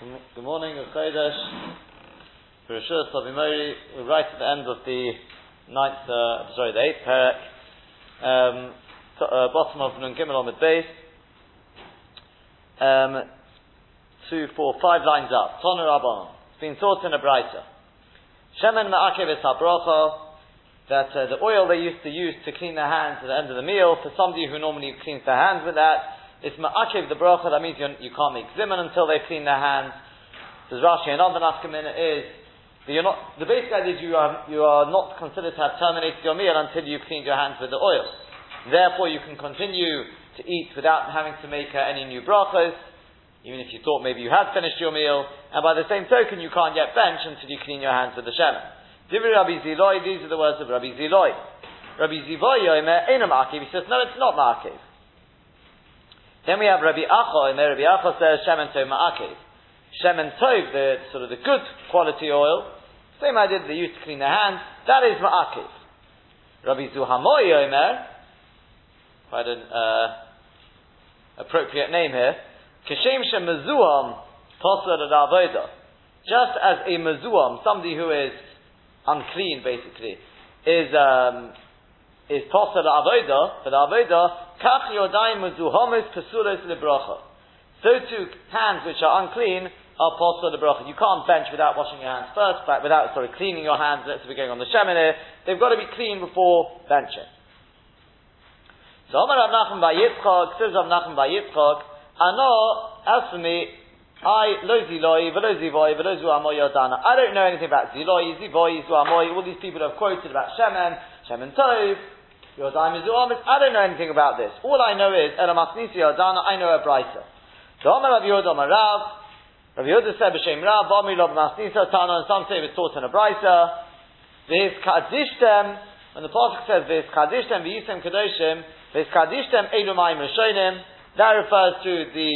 Good morning, Chodesh. Rishus Avimori. We're right at the end of the ninth, uh, sorry, the eighth parak. Um, to, uh, bottom of Nun Gimel on the base. Um, two, four, five lines up. Tonu Rabban. It's been taught in a brighter. Shemen Ma'akev es That uh, the oil they used to use to clean their hands at the end of the meal, for somebody who normally cleans their hands with that, it's ma'akev the bracha, that means you, you can't make zimun until they clean their hands. Says Rashi, another nafkamina is, that you're not, the basic idea is you are, you are not considered to have terminated your meal until you've cleaned your hands with the oil. Therefore, you can continue to eat without having to make uh, any new brachas, even if you thought maybe you had finished your meal, and by the same token, you can't get bench until you clean your hands with the shemen. Divri Rabbi Ziloi, these are the words of Rabbi Ziloi. Rabbi Ziloi, he says, no, it's not ma'akev. Then we have Rabbi Acha, and Rabbi Acha says Shemen Tov Ma'akev. Shemen Tov, the sort of the good quality oil, same idea that they used to clean their hands, that is Ma'akev. Rabbi Zuhamoy Omer, quite an uh, appropriate name here, Kashem Shem Mezuam Tosar Avoda. Just as a Mezuam, somebody who is unclean basically, is um, is Tosar Avoda, for the Avoda, Kach yodayim lebracha. So too, hands which are unclean are possible lebracha. You can't bench without washing your hands first, but without sorry cleaning your hands. Let's say we're going on the shemineh. They've got to be clean before benching. So Omar Rav Nachman by Yitzchak says Rav Nachman by Yitzchak, Ano, as for me, I lo ziloi, velo zivoy, velo zu amoy yodana. I don't know anything about ziloi, zivoy, zuamoy. All these people have quoted about shemen, shemen tov. Your dime is I don't know anything about this. All I know is Elamasnisi Yodana, I know a brighter. So Omer Rav Yehuda Omer Rav, Rav Yehuda said B'Shem Rav, Bami Lob Masnisa Tana, and some say it was taught in a brighter. V'his kadishtem, when the Pasuk says V'his kadishtem v'yisem kadoshim, V'his kadishtem elu mayim rishonim, that refers to the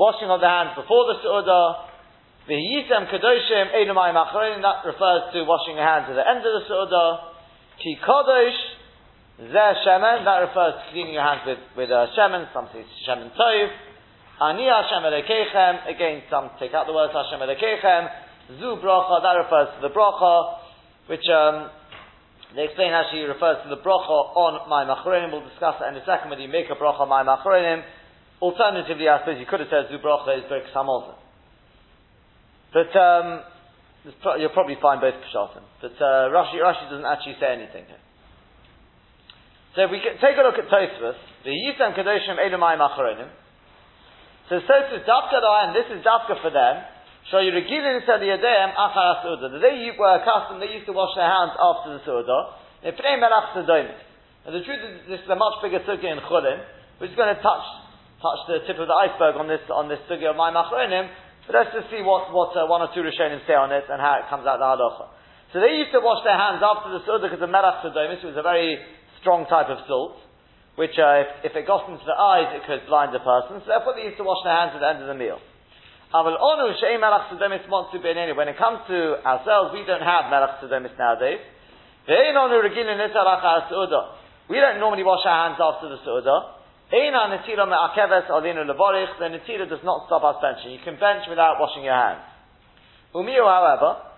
washing of the hands before the Su'udah. V'yisem kadoshim elu mayim achronim, that refers to washing your hands at the end of the Su'udah. Ki kadosh, Zeh shemen, that refers to cleaning your hands with, with uh, shemen, some say shemen tov. Ani Hashem elekechem, again some take out the word Hashem elekechem. Zu bracha, that refers to the bracha, which um, they explain how she refers to the bracha on my machronim. We'll discuss that in a second when you make a bracha on my machronim. Alternatively, I suppose you could have said zu bracha is berk samolza. But um, you'll probably find both pshatim. But uh, Rashi, Rashi doesn't actually say anything here. So if we take a look at Tosfos, the Yisam Kadoshim Elumayim Achronim. So Tosfos Dafka and this is Dafka for them. Show you regilin said the Yadeim Achar Suda. The day you were accustomed, they used to wash their hands after the Suda. Pray Melach And the truth is, this is a much bigger sukkah in Chulin. which is going to touch touch the tip of the iceberg on this on this sukkah of my Achronim. But let's just see what, what uh, one or two Rishonim say on it and how it comes out the halacha. So they used to wash their hands after the Suda because of Melach Sedomis, it was a very strong type of salt, which uh, if, if, it got into the eyes, it could blind a person. So therefore, they used to wash their hands at the end of the meal. When it comes to ourselves, we don't have melach sedemis nowadays. We don't normally wash our hands after the su'udah. The netila does not stop us benching. You can bench without washing your hands. However,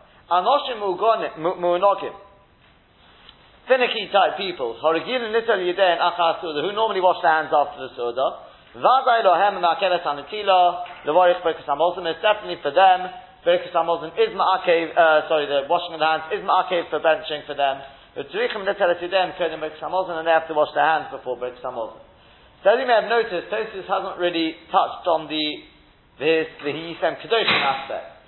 finicky type people, who normally wash their hands after the Suda, lohem berkus it's definitely for them, berkus is ma'akev, uh, sorry, the washing of the hands is ma'akev for benching for them, but tzrichim netel etidem, kodim berkus hamolzim, and they have to wash their hands before berkus. So as you may have noticed, Tosis hasn't really touched on the, the Yisem Kedoshim aspect.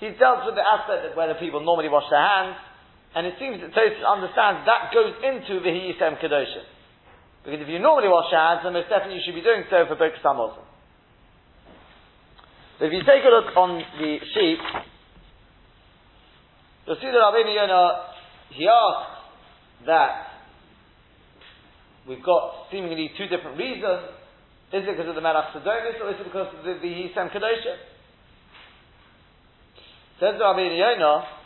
He's dealt with the aspect that whether people normally wash their hands, and it seems that Tosis understands that goes into the Yisem Kedoshim. Because if you normally wash hands, then most definitely you should be doing so for Birkas also. So if you take a look on the sheet, you'll see that Rabbeinu he asks that we've got seemingly two different reasons. Is it because of the Melach Sadonis or is it because of the, the Yisem Kedoshim? Says Rabbeinu Yonah,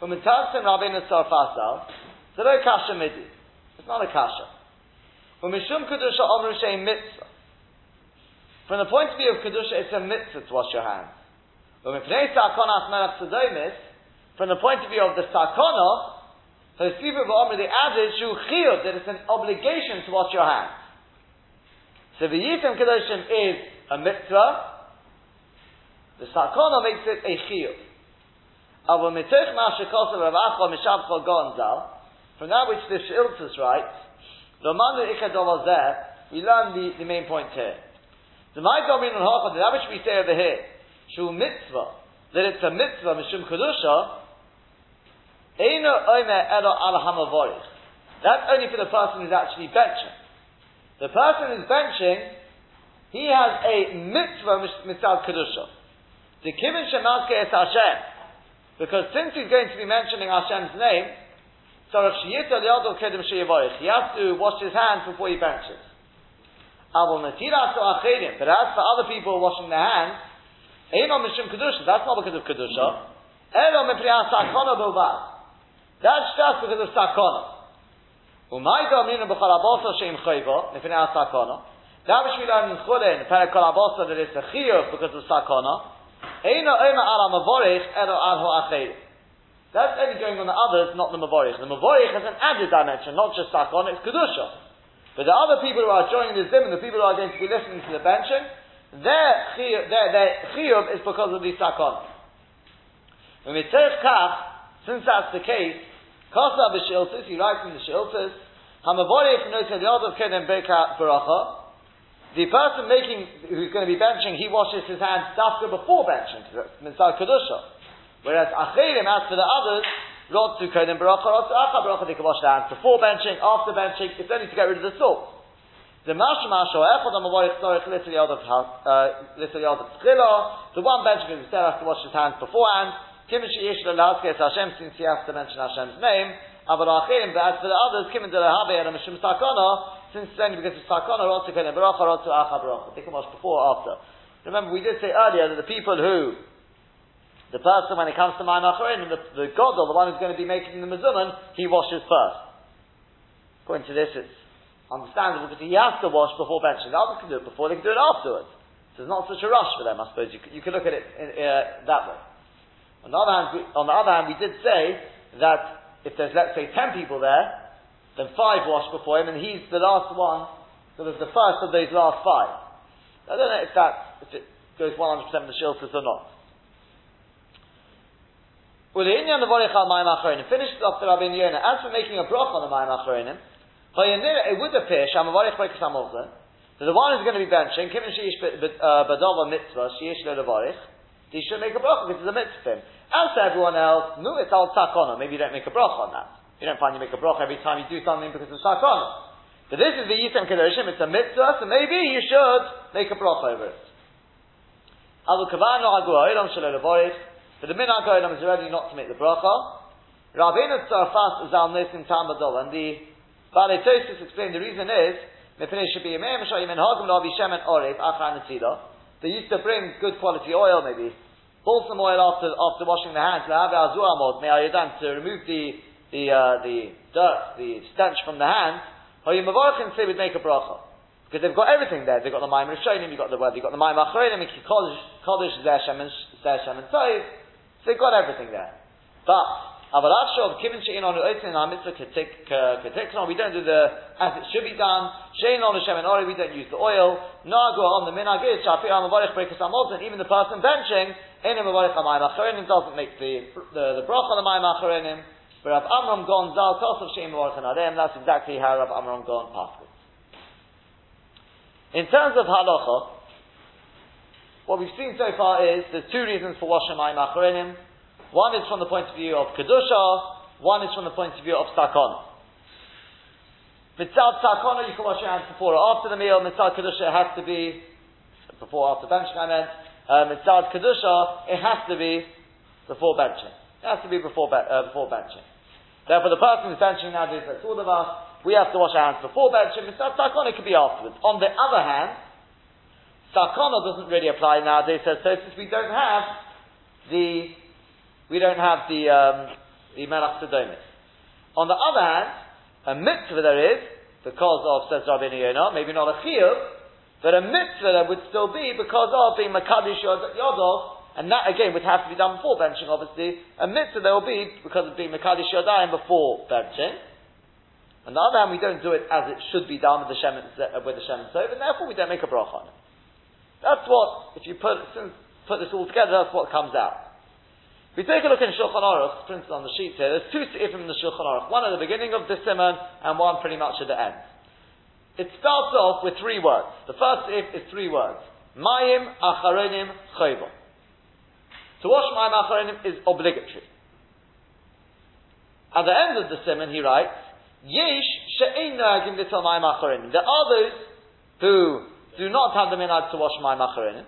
when Mitzvah Rabbeinu Sarfasal, it's no kasha midi. It's not a kasha. When Mishum Kedusha Omru Shei Mitzvah. From the point of view of Kedusha, it's a mitzvah to wash your hands. From the point of view of the Sakona, so Sivu Ba'omer, they added Shu Chiyud, that it's an obligation to wash your hands. So the Yisem Kedoshim is a mitzvah, the Sakona makes it a Chiyud. From that which the Shiltus writes, the Manu Ikadol there, we learn the, the main point here. The my Domin and Hocha, that which we say over here, Shu Mitzvah, that it's a mitzvah, Mishum Kedusha, Eino Omer Elo Al Hamavorich. That's only for the person who's actually benching. The person who's benching, he has a mitzvah mitzvah kedusha. The kivin shemaske es Hashem, because since he's going to be mentioning Hashem's name, he has to wash his hands before he benches. But as for other people washing their hands, that's not because of kedusha. That's just because of sakona. That which we learn in Chulin, Perekalabosa, that it's a chiyuv because of sakona. That's only going on the others, not the mavorich. The mavorich has an added dimension, not just sakona, it's kedusha. But the other people who are joining the zim, and the people who are going to be listening to the benching, their chiyuv, is because of the sakona. When we take kach, since that's the case, Kasa b'shiltis, he writes in the shiltis, Hamavorich noted yadav kedem beka baracha. The person making, who's going to be benching, he washes his hands after before benching, mitzvah kedusha. Whereas achirim, as for the others, rot to kedem baracha, rot to acha baracha, they can wash their hands before benching, after benching, it's only to get rid of the salt. The mashma sho echad hamavorich tzorich little yadav uh, little yadav tchila. The one benching is has to wash his hands beforehand. Kimin sheyesh lelazkes Hashem, since he has to mention Hashem's name, Aval Achirim, but as for the others, Kimin de lehabe and Mishum Sakana, since only because of Sakana, Rotsu Kene Baruch, Rotsu Acha Baruch. They can wash before or after. Remember, we did say earlier that the people who, the person when it comes to Mayim Acharim, the, the God, or the one who's going to be making the Mizuman, he washes first. According to this, it's understandable because he has to wash before benching. The others can do it before, they can do it afterwards. So it's not such a rush for them, I suppose. You, you could look at it in, uh, that way. On the other hand, we, on the other hand, we did say that if there's, let's say, ten people there, then five wash before him, and he's the last one, so there's the first of those last five. I don't know if that, if it goes 100% of the shiltus or not. Well, the Inyan of Orichal Mayim Achronim finishes off the Rabbi Yonah. As for making a broch on the Mayim Achronim, it would appear, Shamavarich Brekas Hamolza, that the one who's going to be benching, Kivin Sheish uh, Badova Mitzvah, Sheish Lo he should make a bracha because it's a mitzvah. As to everyone else, no, it's al takona. Maybe you don't make a bracha on that. You don't find you make a bracha every time you do something because of takona. But this is the Yisem Kedoshim, it's a mitzvah, so maybe you should make a bracha over it. But the Minhag Ha'olam is ready not to make the bracha. Rabbeinu Tzarfas is al Nesim Tamadol, and the Balei Tosis explained the reason is, They used to bring good quality oil, maybe, balsam oil after, after washing the hands, to remove the, the, uh, the dirt, the stench from the hands, Hoyim say would make a bracha. Because they've got everything there. They've got the Maim Rishonim, you've got the word, you've got the Maim Achronim, Kodesh, Zeh Shem and Toiv. So they've got everything there. But, Avalashov, Kivin Shein on Oitin, our mitzvah we don't do the, as it should be done. Shein on Shem and Ori, we don't use the oil. Nagu on the Minagid, Shafi Amavarich Brekas Amolton, even the person benching, Enim Amavarich Amayim Acharonim doesn't make the, the, the brach on the Mayim Acharonim. But Rav Amram Gon Zal Tosov Shein Mavarich Adem, that's exactly how Rav Amram Gon passes. In terms of halacha, what we've seen so far is there's two reasons for washing Mayim Acharonim. One is from the point of view of Kedusha, one is from the point of view of Sakona. Mitzvah Sakona, you can wash your hands before or after the meal. Mitzvah Kedusha, has to be, before or after benching, I meant. Uh, Mitzvah Kedusha, it has to be before benching. It has to be before, be- uh, before benching. Therefore, the person who's benching nowadays, that's all of us, we have to wash our hands before benching. Mitzvah Sakona could be afterwards. On the other hand, Sakona doesn't really apply nowadays, so since we don't have the we don't have the um, the Melach Sodomis. On the other hand, a mitzvah there is, because of, says Rabbi Yonah, maybe not a chiyuv, but a mitzvah there would still be because of being Makadish Yodov and that again would have to be done before benching, obviously. A mitzvah there will be, because of being Makadish Yadayim before benching. On the other hand, we don't do it as it should be done with the Shem, with the Shem Tov, and therefore we don't make a bracha on it. That's what, if you put, put this all together, that's what comes out. We take a look in Shulchan Aruch, printed on the sheet here, there's two seifim in the Shulchan Aruch. One at the beginning of the simon, and one pretty much at the end. It starts off with three words. The first if is three words. Mayim acharonim chayva. To wash mayim acharonim is obligatory. At the end of the simon, he writes, Yesh she'ein nagim little mayim acharonim. There are those who do not have the minhag to wash mayim acharonim.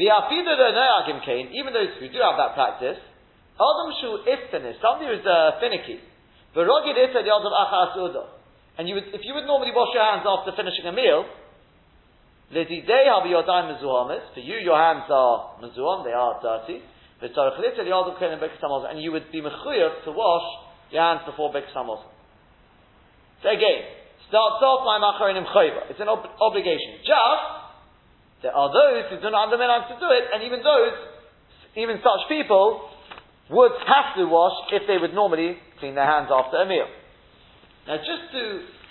V'afidu nagim kain, even those who do have that practice, adam shu iftanis, somebody who's uh, finicky. V'rogid ifed yadav achas udah. And you would, if you would normally wash your hands after finishing a meal, for you, your hands are mezuam, they are dirty. And you would be mechuyev to wash your hands before Bik Samos. So again, starts off by Macharonim Chayva. It's an ob- obligation. Just, there are those who do not have the minhag to do it, and even those, even such people, would have to wash if they would normally clean their hands after a meal. Now, just to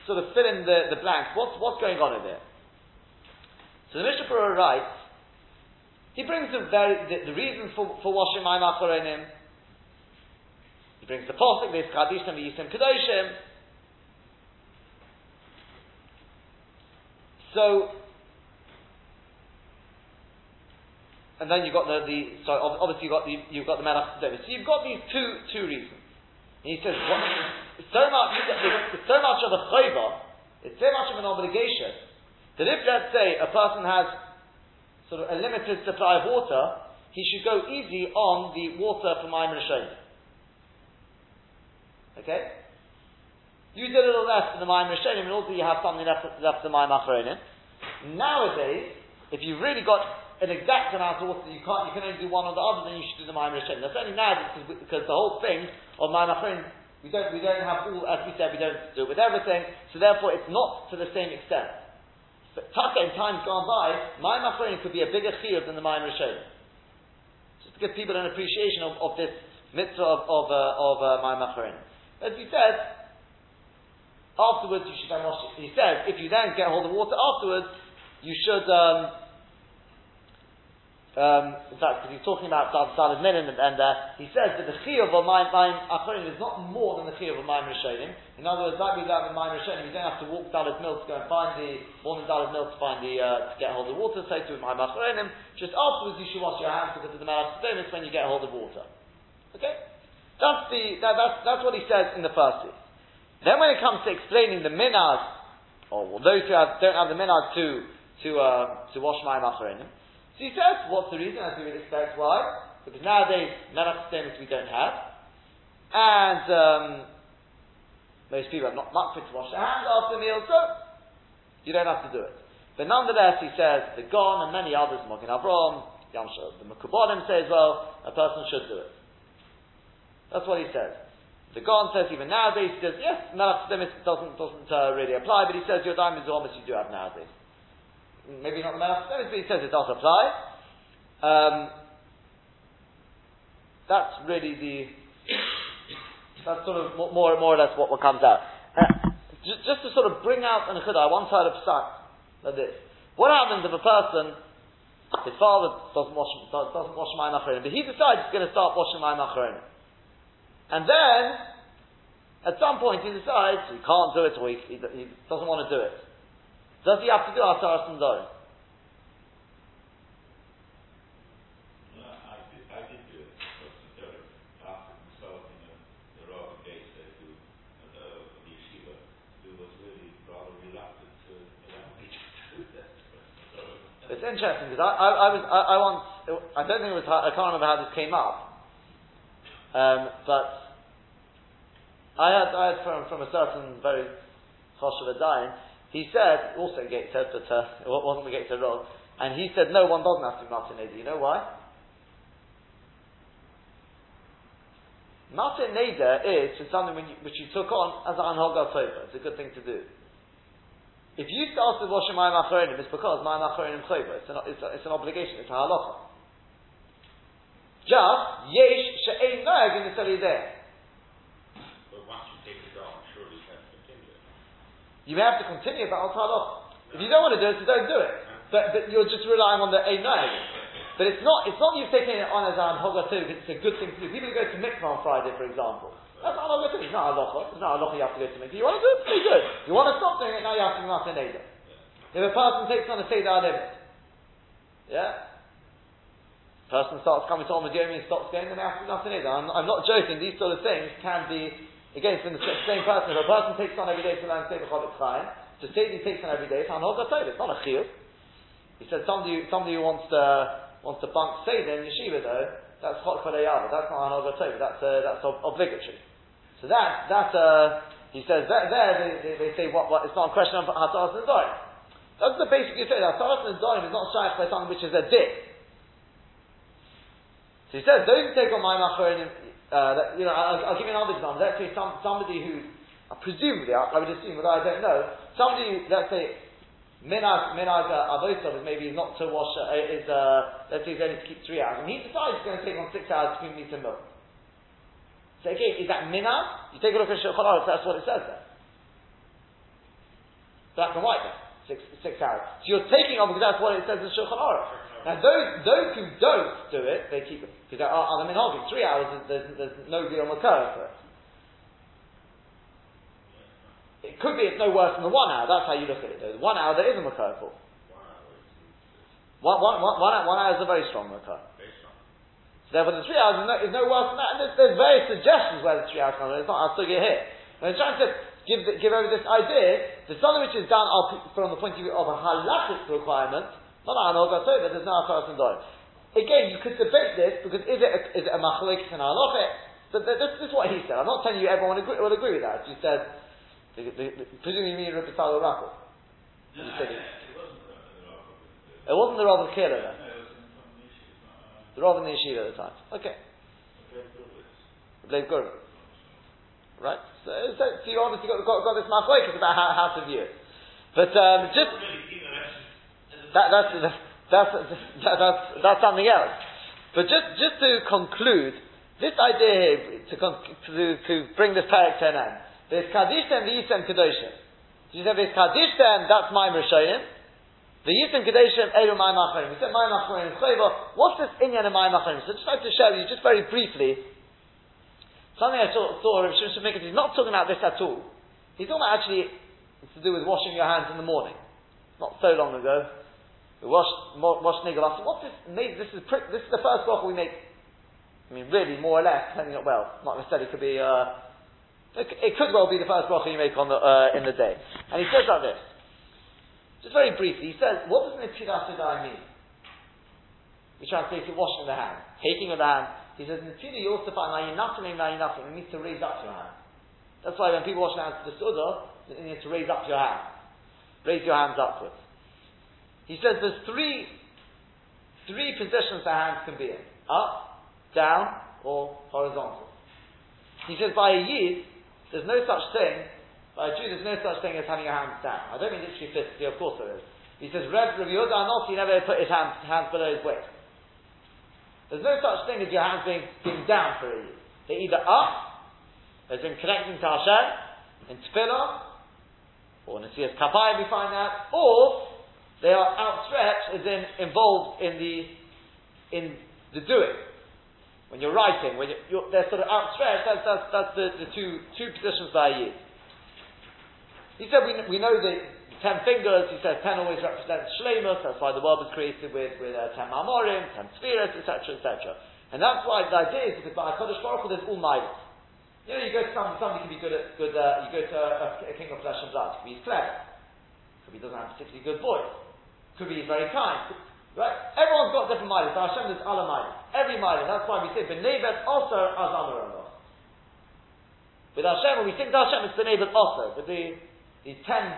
sort of fill in the, the blanks, what's, what's going on in there? So the Mishnah Berurah writes, he brings the, very, the, the reason for, for washing my macharonim. He brings the posik, this kadishim, yisim, kadoshim. So, and then you've got the, the so obviously you've got the you've got the melach So you've got these two two reasons. And he says, what, it's so much, it's so much of a chayva, it's so much of an obligation, that if, let's say, a person has sort of a limited supply of water, he should go easy on the water for my Rishonim. Okay? Did a little less than the Mayim Rishonim, and also you have something left, left the Mayim Achronim. Nowadays, if you've really got an exact amount of water, you can't, you can only do one or the other, then you should do the Ma'am Rishonim. That's only now because, because the whole thing of Ma'am we don't, we don't have all, as we said, we don't do it with everything, so therefore it's not to the same extent. But Taka in times gone by, my Ma'am could be a bigger chiyuv than the Ma'am Rishonim. Just to give people an appreciation of, of this mitzvah of, of, uh, of uh, As we said, afterwards you should then wash it. He says, if you then get hold of water afterwards, you should, um, um, in fact, because he's talking about Dalad Minin, and, and uh, he says that the chiyuv of Mayim Achronim is not more than the chiyuv of Mayim Rishonim. In other words, like we learned with Mayim Rishonim, you don't have to walk Dalad Mil to go and find the, more than Dalad Mil to find the, uh, to get hold of water, so to Mayim Achronim. Just afterwards you should wash your hands because of the Malach when you get hold of water. Okay? That's the, that, that's, that's what he says in the first piece. Then when it comes to explaining the minhag, or well, those who have, don't have the minhag to, to, uh, to wash Mayim Achronim, so he says, what's the reason? As we would expect, why? Because nowadays, melach statements we don't have. And um, most people are not much to wash their hands after the meal, so you don't have to do it. But nonetheless, he says, the Gon and many others, Mokin Avram, Yamsha, the Mekubalim say as well, a person should do it. That's what he says. The Gon says even nowadays, he says, yes, Melach doesn't, doesn't uh, really apply, but he says your diamonds are almost you do have nowadays maybe not the Melech but he says it does apply. Um, that's really the, that's sort of more, more or less what, what comes out. Uh, just, just, to sort of bring out an chidai, one side of psak, like this. What happens if a person, his father doesn't wash, doesn't wash my but he decides he's going to start washing my achronim. And then, at some point he decides he can't do it or he, he, he doesn't want to do it. Does he have to do Asaras and Dorim? It's interesting because I, I, I was really rather reluctant to allow me to do that. It's interesting because I, I once I don't think it was I can't remember how this came up, um, but I had I had from from a certain very choshev dying he said, also in Gate said, but it wasn't the Gate Rod, and he said, no, one doesn't have to be Martin Neder. You know why? Neder is something you, which you took on as an Anhoga Tova. It's a good thing to do. If you start with washing my Achronim, it's because my Achronim Chova. It's, an, it's, it's an obligation, it's a halacha. Just yesh she'ein noeg in the there. But once you take it off, surely you have to continue it. You may have to continue, but I'll try it off. If you don't want to do it, so don't do it. But, but you're just relying on the ein noeg. But it's not, it's not you've taken it on as an hoga too, it's a good thing to do. People who go to mikvah on Friday, for example. That's not hoga too. It's not halacha. It's not halacha you have to go to mikvah. You want to do it, pretty good. You want to stop doing it, now you have to be master neder. If a person takes on a seder limit, yeah? Person starts coming to Omid Yomi and stops going, then they have to be master neder. I'm, I'm not joking, these sort of things can be, again, it's from the same person. If a person takes on every day to learn Seder Chavik Chaim, to say he takes on every day, it's It's not a chiyuv. He said somebody, somebody who wants to wants to bunk Seder in yeshiva though, that's hot for That's not an Tov, that's, uh, that's obligatory. So that, that, uh, he says, that, there they, they, they, say, what, what, it's not a question of Hataras and Zorim. That's the basic you say, Hataras and Zorim is not shaykh by something which is a dick. So he says, those who take on my macharon, uh, that, you know, I'll, I'll, give you another example. Let's say some, somebody who, presumably, I, I would assume, but I don't know, somebody, let's say, Minag, minag uh, avosov is maybe not to wash, uh, is, uh, let's say he's only to keep three hours, and he decides he's going to take on six hours to meet and milk. So again, is that minag? You take a look at Shulchan Aruch, that's what it says there. Black and white six, six hours. So you're taking on because that's what it says in Shulchan Aruch. Now those, those who don't do it, they keep it, because are, are the minhagim, three hours, there's, there's no real makar for it. It could be it's no worse than the one hour. That's how you look at it. Though. One hour there is a makar for. One, one, one, one, one hour is a very strong makar. So therefore, the three hours is no, is no worse than that. And there's, there's various suggestions where the three hours come. It's not. I'll still get here. But I'm trying to give give over this idea. The something which is done from the point of view of a halachic requirement, not an but there's no person doing. Again, you could debate this because is it a, is it a machalik and a halachic? But this, this, is what he said. I'm not telling you everyone agree, will agree with that. He said the, the, the, presumably you mean Rabbi Salo Rachel. No, you said it. It wasn't the Rav Killer then. No, the Rav in the yeshiva at the time. Okay. Lev Gurba. Right? So, so, so, you obviously got, got, got this machlokes about how, how to view it. But um, just that, that's, that's, that's, that's, that's something else. But just, just to conclude, this idea here, to, to, to bring this parak to an end, there's Kadishtem, the Yisem Kedoshim. You said there's Kadishtem, that's my Rishonim. The Yisem Kedoshim, Eru my Macharim. We said my Macharim is. What's this Inyan of my Macharim? So I just like to show you, just very briefly, something I saw, saw Rav Shimon he's not talking about this at all. He's talking about actually, it's to do with washing your hands in the morning. Not so long ago. We washed, washed nigel. What's this? This is, this is the first bracha we make. I mean, really, more or less, depending on, well, not necessarily, could be, uh, it, it could well be the first bracha you make on the, uh, in the day. And he says like this. Just very briefly, he says, what does Netilas Yadayim mean? We translate it washing the hand, taking of the hand. He says, Netilah you also find now you're nothing, now you're nothing. It means to raise up your hand. That's why when people wash their hands to the Sudah, you need to raise up your hand. Raise your hands upwards. He says there's three, three positions the hands can be in. Up, down, or horizontal. He says by a yid, there's no such thing, by a Jew, there's no such thing as having your hands down. I don't mean literally physically, of course there is. He says, Rev, Rev Yehuda Anossi never put his hands, hands below his waist. There's no such thing as your hands being, being down for a Yid. They're either up, as in connecting to Hashem, in Tefillah, or in Nasias Kapayim we find that, or they are outstretched, as in involved in the, in the doing. When you're writing, when you're, you're, they're sort of outstretched, that's, that's, that's the, the two, two positions by a He said we, we know the ten fingers, he says ten always represents shlemus, that's why the world was created with, with uh, ten marmorim, ten spheres, etc., etc. And that's why the idea is because by Kodesh Baruch there's all midas. You know, you go to somebody, somebody can be good at, good, uh, you go to a, a, king of flesh and blood, could be clever, could be doesn't have a particularly good voice, could be very kind, Right? Everyone's got different. But Hashem is Allah miles. Every mile. That's why we say, B'nevet Osir Azamar Allah. With Hashem, when we sing to Hashem, it's B'nevet also. With the, the ten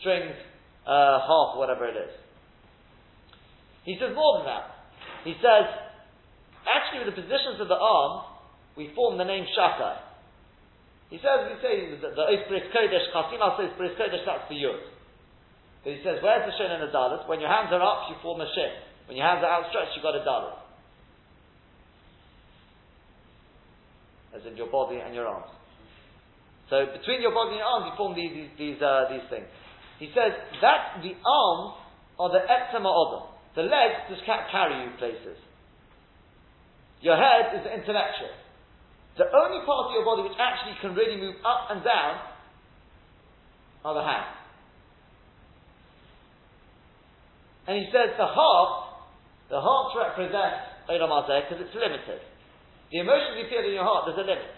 strings, uh, harp, whatever it is. He says more than that. He says, actually with the positions of the arm, we form the name Shakai. He says, we say, the, Ois Kodesh, Chasim Bris Kodesh, that's the Yud. He says, where's the shin and the dalit? When your hands are up, you form a shin. When your hands are outstretched, you've got a dalit. as in your body and your arms. So between your body and your arms, you form these these these, uh, these things. He says that the arms are the etzema odom. The legs just can't carry you places. Your head is the intellectual. The only part of your body which actually can really move up and down are the hands. And he says the heart, the heart represents Olam because it's limited. The emotions you feel in your heart, there's a limit.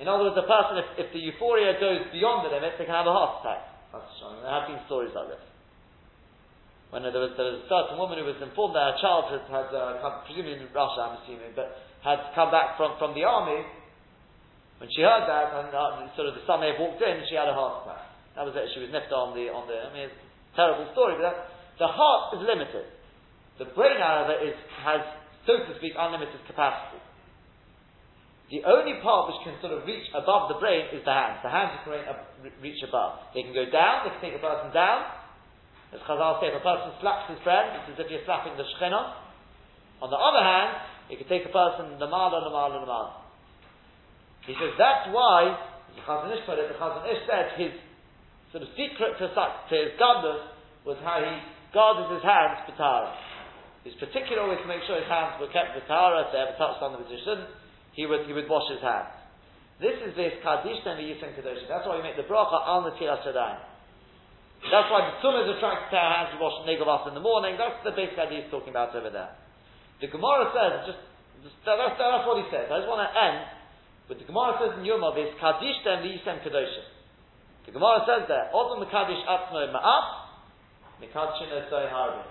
In other words, a person, if, if the euphoria goes beyond the limit, they can have a heart attack. There have been stories like this when there was, there was a certain woman who was informed that her child had, had uh, come, presumably in Russia, I'm assuming, but had come back from, from the army. When she heard that, and uh, sort of the son may have walked in, she had a heart attack. That was it. She was nipped on the on the. I mean, terrible story, but the heart is limited. The brain, however, is has, so to speak, unlimited capacity. The only part which can sort of reach above the brain is the hands. The hands can reach above. They can go down. They can take a person down as Chazal say, if a person slaps his friend, it's as if you're slapping the Shekhinah. On the other hand, it can take a person the mala, the mala, the mala. He says that's why, the Chazon Ish put it, the Chazon Ish said his sort of secret to, to his gadlus was how he guarded his hands for Torah. His particular always to make sure his hands were kept for Torah, if they ever touched something which they he would, he would wash his hands. This is this Kaddish and the Yisrael Kadosh. That's why we make the bracha al Natilas Shadayim. That's why the tumah is attracted to our hands to wash Negavath in the morning. That's the basic idea he's talking about over there. The Gemara says, just, just that's, that's what he says. I just want to end with the Gemara says in Yom is Kaddish them v'yisem Kedoshim. The Gemara says there, Odom Mekadosh Atzmo Ma'at, Mekadishin Esoi Harbin.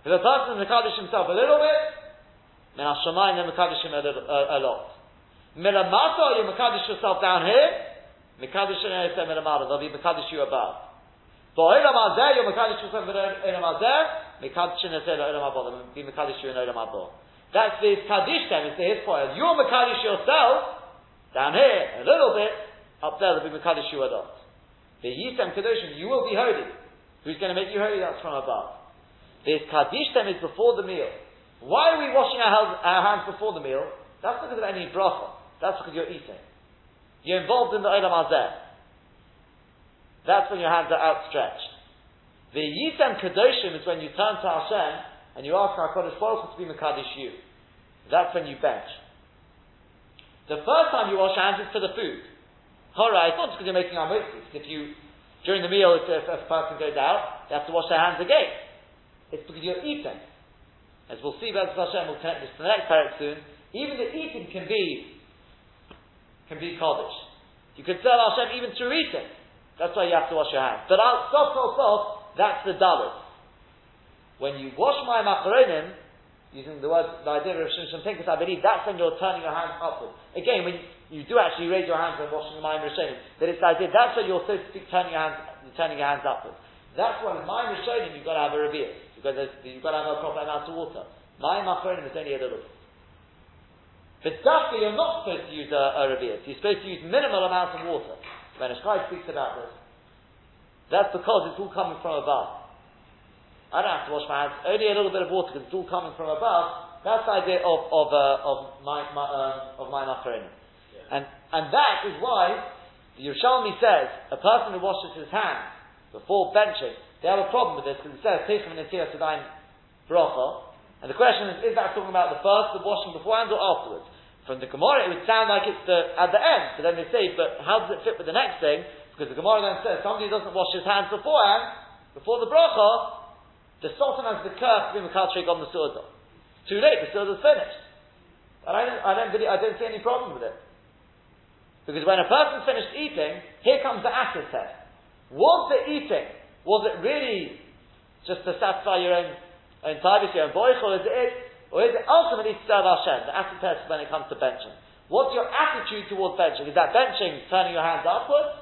If a person is himself a little bit, then Hashemayim then Mekadishim a, a, a lot. Milamata, you Mekadosh yourself down here, Mekadosh Esoi Milamata, they'll be Mekadosh you above. Ba'olam hazeh, you're yourself in Olam hazeh, Mekadosh yourself in Olam haba, be Mekadosh you in Olam haba. That's this Kaddish then, it's the point. You're Mekadosh yourself, down here, a little bit, up there, they'll be Mekadosh you a lot. The Yisem Kadoshim, you will be holy. Who's going to make you holy? That's from above. This Kaddish then is before the meal. Why are we washing our hands, our hands before the meal? That's because of any bracha. That's because you're eating. You're involved in the Olam Hazeh. That's when your hands are outstretched. The Yisem Kadoshim is when you turn to Hashem and you ask HaKadosh Baruch to be Makadish you. That's when you bench. The first time you wash your hands is for the food. Alright, it's not just because you're making our If you, during the meal, if, if, a person goes out, they have to wash their hands again. It's because you're eating. As we'll see, Bez Hashem will connect this to the next parak soon. Even the eating can be can be Kaddish. You could serve Hashem even through eating. That's why you have to wash your hands. But out soft, soft, soft, that's the dalit. When you wash my macaronim, using the word, the idea of Shimshon Pinkus, I believe that's when you're turning your hands upwards. Again, when you, do actually raise your hands when washing the Mayim Rishonim, that it's the idea, that's when you're so turning your hands, turning your hands upwards. That's why with Mayim Rishonim, you've got to have a reveal. To, you've got to have a proper amount of water. My Macaronim is only a little. But Dafka, you're not supposed to use a, a. You're supposed to use minimal amounts of water. When a scribe speaks about this, that's because it's all coming from above. I don't have to wash my hands, only a little bit of water because it's all coming from above. That's the idea of, of, uh, of my, my, uh, of my macaroni. And, and that is why the Yerushalmi says a person who washes his hands before benching, they have a problem with this because it says, Teichem and Netiyah Sedaim Bracha. And the question is, is that talking about the first, the washing beforehand or afterwards? From the Gemara, it would sound like it's the, at the end. But then they say, but how does it fit with the next thing? Because the Gemara then says, somebody doesn't wash his hands beforehand, before the bracha, the Sultan has the curse to be Makatrik on the Sudah. Too late, the Sudah's finished. And I don't, I don't, really, I don't see any problem with it. Because when a person's finished eating, here comes the acid test. Was the eating, was it really just to satisfy your own, own tabis, your own boich, or is it or is it ultimately to serve Hashem? The acid test when it comes to benching. What's your attitude towards benching? Is that benching turning your hands upwards?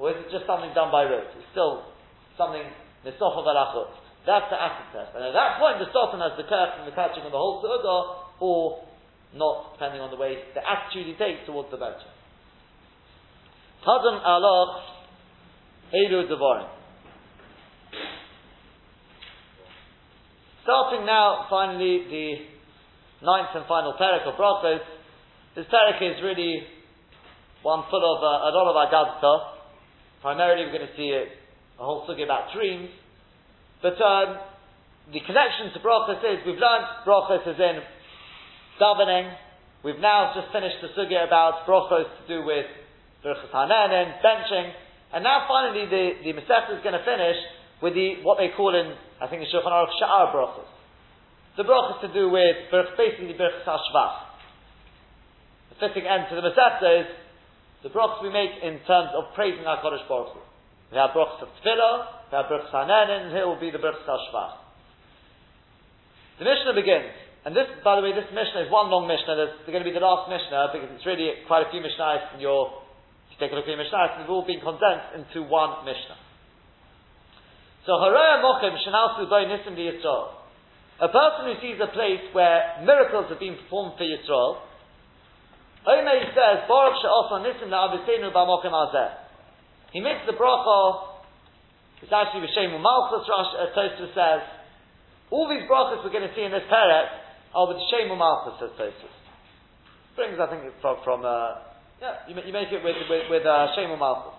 Or is it just something done by rote? It's still something nisof of. That's the acid test. And at that point, the sultan has the curse and the catching of the whole su'udah, or not, depending on the way, the attitude he takes towards the benching. Tadam aloch, Eilu Devarim. Starting now, finally, the ninth and final parak of brachos. This parak is really one full of uh, a lot of agadta. Primarily, we're going to see a, a whole sugi about dreams, but um, the connection to brachos is we've learned brachos is in davening. We've now just finished the sugya about brachos to do with berachos hanenin, benching, and now finally the the is going to finish with the what they call in I think in Shulchan Aruch sha'ar brachos. The brachos to do with basically berachos hashvach. The fitting end to the Masechta is the brachos we make in terms of praising our Kodesh Baruch Hu. We have brachos of tefillah, we have brachos hanenin, and here will be the brachos hashvach. The Mishnah begins, and this, by the way, this Mishnah is one long Mishnah. There's going to be the last Mishnah because it's really quite a few Mishnahs in your. If you take a look at your Mishnahs, they've all been condensed into one Mishnah. So Haraya Mochim Shanalsu Boy Nisim Yisrael. A person who sees a place where miracles have been performed for Yisrael, Omer says, Baruch She'osa Nisim La'avisenu Ba'mokim Azeh. He makes the bracha, it's actually V'Shemu Malchus, Rosh Tosfos says, all these brachas we're going to see in this parak are with Shemu Malchus, says Tosfos. Brings, I think, from, from uh, yeah, you, you, make it with, with, with uh, Shemu Malchus.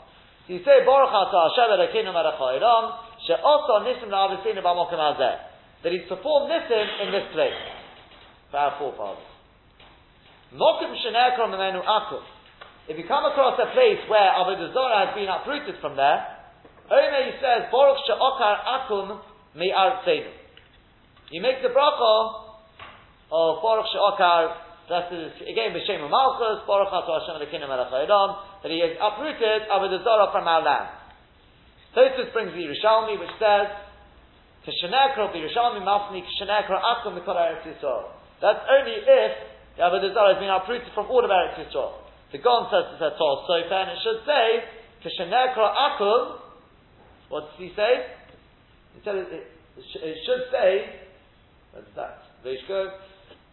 So you say, Baruch Ata Hashem Elokeinu Melech HaOlam, She'osa Nisim La'avisenu Ba'mokim Azeh that he's performed nisim in this place for our forefathers. Mokim shenekrom memenu akum. If you come across a place where Avodah Zorah has been uprooted from there, Omer he says, Baruch she'okar akum me'artzeinu. You make the bracha of Baruch she'okar, that is again b'shem Malchus, Baruch Ato Hashem Elokeinu Melech Haolam, that he has uprooted Avodah from our land. Tosfos brings the Yerushalmi, which says Kishanekro b'Yerushalmi Mafni Kishanekro Akum Mikol Eretz Yisrael. That's only if the Avodah has been uprooted from all of Eretz Yisrael. The Gon says it's a Torah Sofer, and it should say Kishanekro Akum. What does he say? He said it, it, it should say. What's that? Vishko.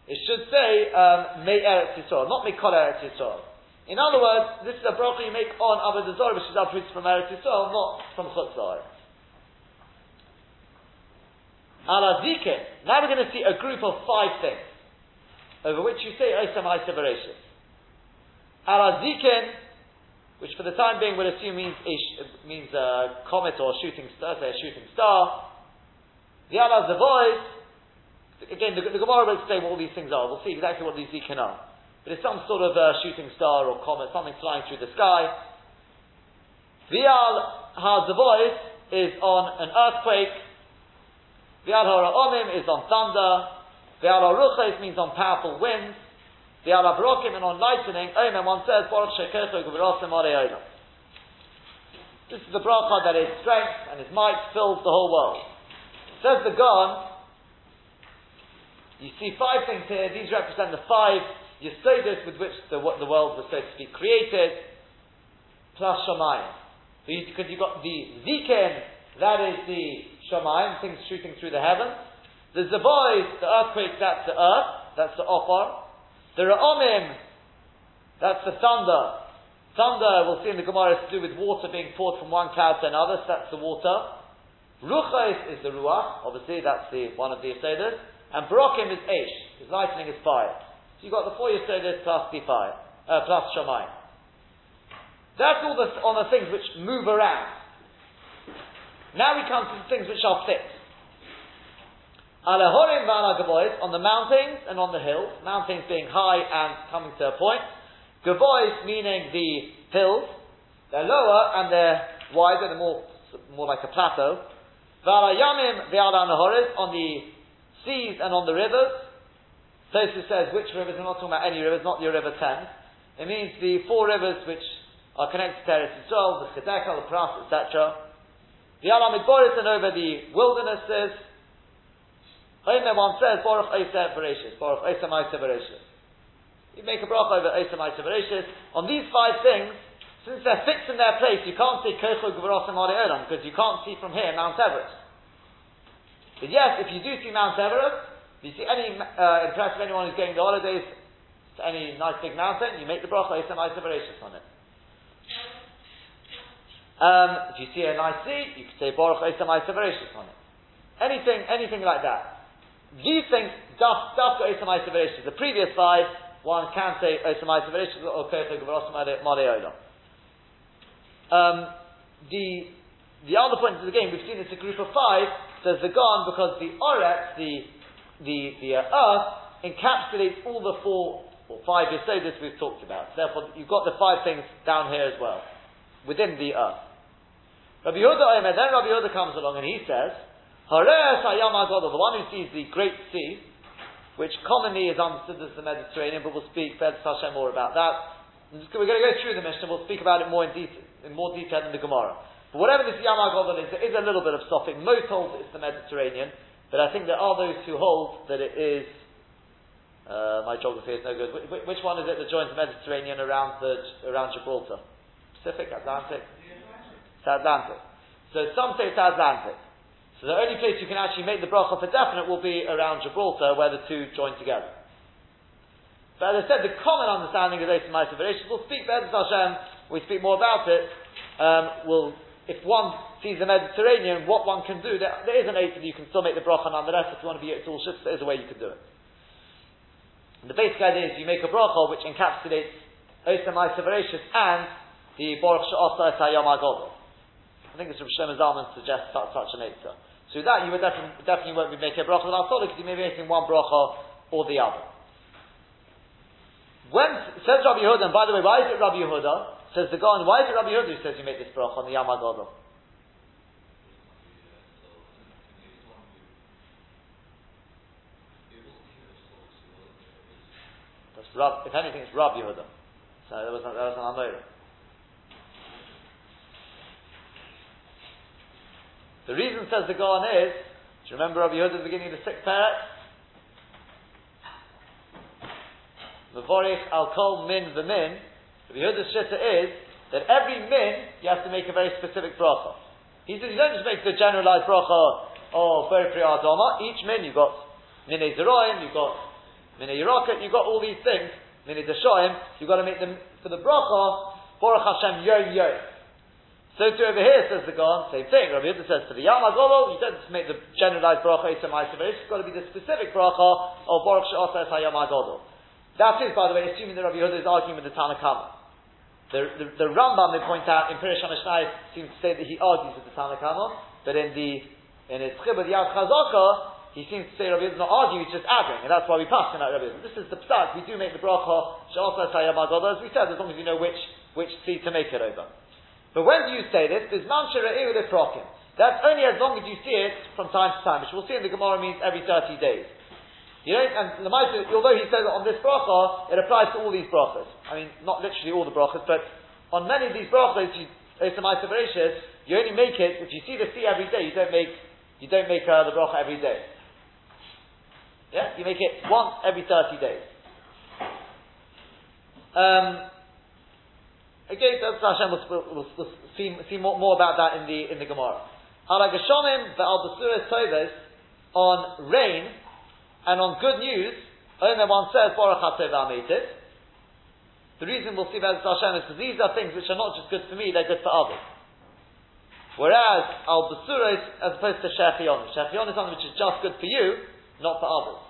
It should say um, May Eretz Yisrael, not Mikol Eretz Yisrael. In other words, this is a bracha you make on Avodah Zarah, which is uprooted from Eretz Yisrael, not from Chutz Alazikin. Now we're going to see a group of five things over which you say Osam Isabereshit. Alazikin, which for the time being we'll assume means a, means a comet or a shooting star, say a shooting star. The Alazavois, again, the, the Gemara will explain what all these things are. We'll see exactly what these zikin are. But it's some sort of shooting star or comet, something flying through the sky. Vial HaZavois is on an earthquake Vial Al Omim is on thunder. Vial Al Ruchos means on powerful winds. Vial Al Abrokim and on lightning. Omen, one says, Baruch Shekecho Gevirasim This is the bracha that his strength and his might fills the whole world. Says the Gon, you see five things here. These represent the five Yesodis with which the, the world was supposed to be created, plus Shemayim. Because you've got the Zikin, that is the Shamayim, things shooting through the heavens. The Zavois, the earthquake, that's the earth, that's the Ophar. The Ra'omim, that's the thunder. Thunder, we'll see in the Gemara, is to do with water being poured from one cloud to another, so that's the water. Ruchos is the Ruach, obviously that's the one of the Yesodis. And Barokim is Aish, his lightning is fire. So you've got the four Yesodis plus the fire, uh, plus Shamayim. That's all the, on the things which move around. Now we come to the things which are fixed. Alahorim v'ala on the mountains and on the hills, mountains being high and coming to a point. Gavois meaning the hills, they're lower and they're wider, they're more, more like a plateau. V'ala yamim v'ala on the seas and on the rivers. Tosfos says which rivers, we're not talking about any rivers, not your river Thames. It means the four rivers which are connected to Eretz Yisrael, the Chedekah, the Pras, etc. The Alam Boris and over the wildernesses. Omer one says, Baruch Eisa Bereshis, Baruch Eisa Maisa Bereshis. You make a bracha over Eisa Maisa Bereshis. On these five things, since they're fixed in their place, you can't see Kocho Gvarosim Olam because you can't see from here Mount Everest. But yes, if you do see Mount Everest, if you see any uh, impressive anyone who's going to holidays to any nice big mountain, you make the bracha Eisa Maisa Bereshis on it. Um, if you see a nice sea, you can say Baruch Eisa on it. Anything, anything like that. these things, daf, daf Osamaisa Bereshit, the previous five, one can say Osamaisa Bereshit or Koto Gavarosamade Mareola. Um, the, the other point of the game, we've seen it's a group of five, says the Gaon, because the Oret, the, the, the uh, earth, encapsulates all the four or five Yesodis we've talked about. Therefore, you've got the five things down here as well, within the earth. Rabbi Yehuda Omer, then Rabbi Yehuda comes along and he says, Haresh Hayam the one who sees the Great Sea, which commonly is understood as the Mediterranean, but we'll speak Bez Hashem more about that. We're going to go through the Mishnah, we'll speak about it more in, detail, in more detail in the Gemara. But whatever this Yam is, there is a little bit of stopping. Most hold it's the Mediterranean, but I think there are those who hold that it is uh, my geography is no good. Wh- which one is it that joins the Mediterranean around the around Gibraltar? Pacific, Atlantic. It's Atlantic. So some say it's Atlantic. So the only place you can actually make the bracha for definite will be around Gibraltar, where the two join together. But as I said, the common understanding of Eisim Ma'aseh we'll speak Be'ez Hashem, we speak more about it, um, will if one sees the Mediterranean, what one can do, there, there is an eight that you can still make the bracha nonetheless. If you want to be Yitzul Shitz, there is a way you can do it. The basic idea is you make a bracha which encapsulates Osam Isavaratius and the Baruch Sha'asa Agodah. I think it's from Shlomo Zalman suggests such, such an. So that you would definitely, definitely won't be making a bracha Al because you may be making one bracha or the other. When says Rabbi Yehuda, and by the way, why is it Rabbi Yehuda? Says the Gaon, why is it Rabbi Yehuda who says you make this bracha on the Yom Agodah? Rav, if anything, it's Rav Yehuda. So there was, there was an Amora. The reason, says the Gaon, is, do you remember Rabbi Yehuda at the beginning of the sixth parak? Mavorich al kol min v'min. Yehuda's shitta is that every min you have to make a very specific bracha. He says you don't just make the generalized bracha of very pri Each min you've got min zeroim, you've got Mine Yirakat, you've got all these things. Mine Deshoim, you've got to make them for the bracha, Baruch Hashem Yom Yom. So too over here says the Gaon, same thing. Rabbi Yehuda says for the Yom Agolo, you don't just make the generalized bracha Yisem It's got to be the specific bracha of Baruch She'osas HaYom Agolo. That is, by the way, assuming that Rabbi Yehuda is arguing with the Tanna Kamma. The, the, the Rambam, they point out, in Pirish HaMishnah, seems to say that he argues with the Tanna Kamma, but in the, in his Chibud Yad Chazaka, he seems to say Rabbi Yehuda not arguing, he's just adding, and that's why we pass in that Rabbi. This is the psak. We do make the bracha shalsa as we said, as long as you know which which seed to make it over. But when do you say this? There's mancha prokim. That's only as long as you see it from time to time, which we'll see in the Gemara means every 30 days. You know, and the although he says on this bracha, it applies to all these brachas. I mean, not literally all the brachas, but on many of these brachas, you, the Mysore Varishes, you only make it, if you see the sea every day, you don't make, you don't make uh, the bracha every day. Yeah, you make it once every 30 days. Um, again, Hashem will, will, will see, see more, more, about that in the in the Gemara. Halagashonim ve'al basuras tovos on rain and on good news. Omer one says Baruch Hatov The reason we'll see about Hashem is because these are things which are not just good for me; they're good for others. Whereas al basuros as opposed to shechion, shechion is something which is just good for you, not for others.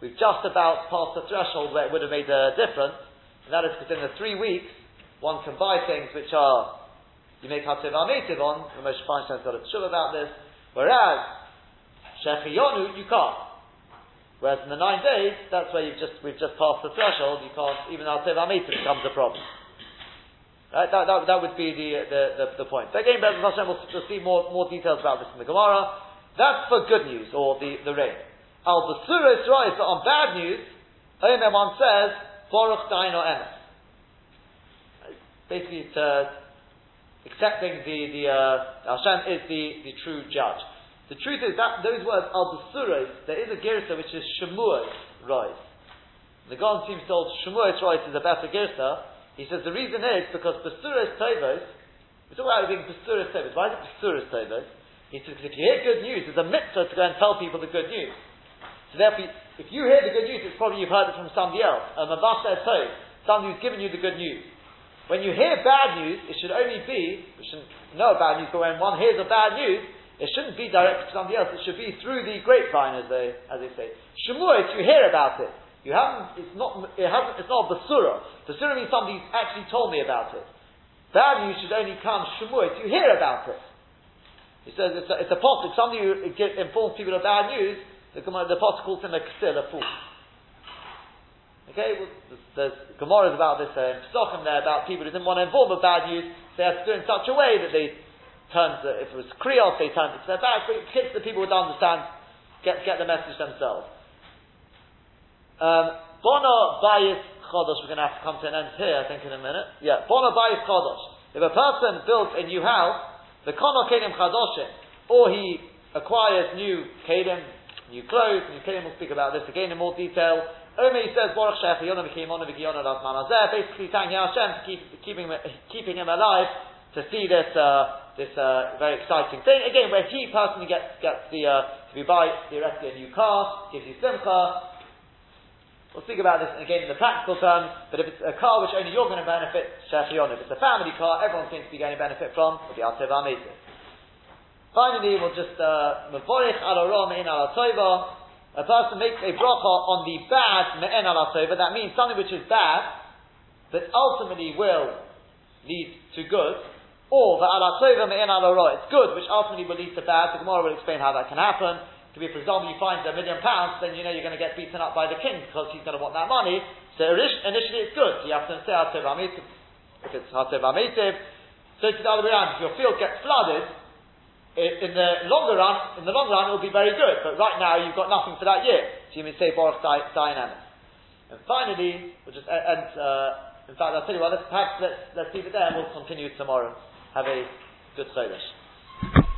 We've just about passed the threshold where it would have made a difference, and that is because in the three weeks, one can buy things which are, you make Hatziv Amitiv on, the Moshe Feinstein's got a about this, whereas, Shechiyonu, you can't. Whereas in the nine days, that's where you've just, we've just passed the threshold, you can't, even Hatziv Amitiv becomes a problem. Right? That, that, that, would be the, the, the, the point. But again, will, will see more, more details about this in the Gemara. That's for good news, or the, the rain. Al Basuris right, but on bad news, Omer one says, Baruch Daino Emes. Basically, it's, uh, accepting the, the uh, Hashem is the, the true judge. The truth is that those words, Al Basuris, there is a Girsa which is Shemuah rice. The Gaon seems to told Shemuah rice is a better Girsa. He says the reason is because Basuris Tovos, we talk about it being Basuris Tovos. Why is it Basuris Tovos? He says, if you hear good news, there's a mitzvah to go and tell people the good news. So therefore, if you hear the good news, it's probably you've heard it from somebody else. A mavasa told, somebody who's given you the good news. When you hear bad news, it should only be, we shouldn't know bad news, but when one hears of bad news, it shouldn't be directed to somebody else. It should be through the grapevine, as they as they say. Shemuot, you hear about it. You haven't. It's not. It hasn't. It's not basura. Basura means somebody's actually told me about it. Bad news should only come shemuot. You hear about it. He says it's a, it's a. If somebody who informs people of bad news, the, the calls him a ksil, a fool. Okay, well, there's, there's about this uh, in Pesachim there about people who didn't want to inform of bad news. They had to do it in such a way that they the, if it was Krios, they turned it to their back. But kids, the people would understand, get, get the message themselves. Um, Bono Bayis Chodosh, we're going to have to come to an end here, I think, in a minute. Yeah, Bono Bayis Chodosh. If a person builds a new house, the Kono Kedim Chadoshim, or he acquires new Kedim, new clothes, new Kedim, we'll speak about this again in more detail. Omer says, Baruch Shech Yonah V'Kiyimona V'Kiyona Rav basically thanking Hashem for keep, keeping, keeping him alive to see this, uh, this uh, very exciting thing. Again, where he personally gets, gets the, uh, to be buy theoretically a new car, gives you simcha. We'll speak about this again in the practical terms, but if it's a car which only you're going to benefit, Shechion. If it's a family car, everyone seems to be going to benefit from, it'll be Atev Finally, we'll just, uh, Mavorich al in al a person makes a bracha on the bad me'en al that means something which is bad, that ultimately will lead to good, or the ala me'en al it's good, which ultimately will lead to bad. The Gemara will explain how that can happen. To be, for example, you find a million pounds, then you know you're going to get beaten up by the king because he's going to want that money. So initially it's good. So you have to say Hatev If it's Hatev so it's the other way around. If your field gets flooded, in the longer run, in the long run, it will be very good. But right now, you've got nothing for that year. So you may say Baruch Dayan HaEmes. And finally, we'll just and uh, in fact, I'll tell you what. Let's perhaps let's let's leave it there, and we'll continue tomorrow. Have a good Chodesh.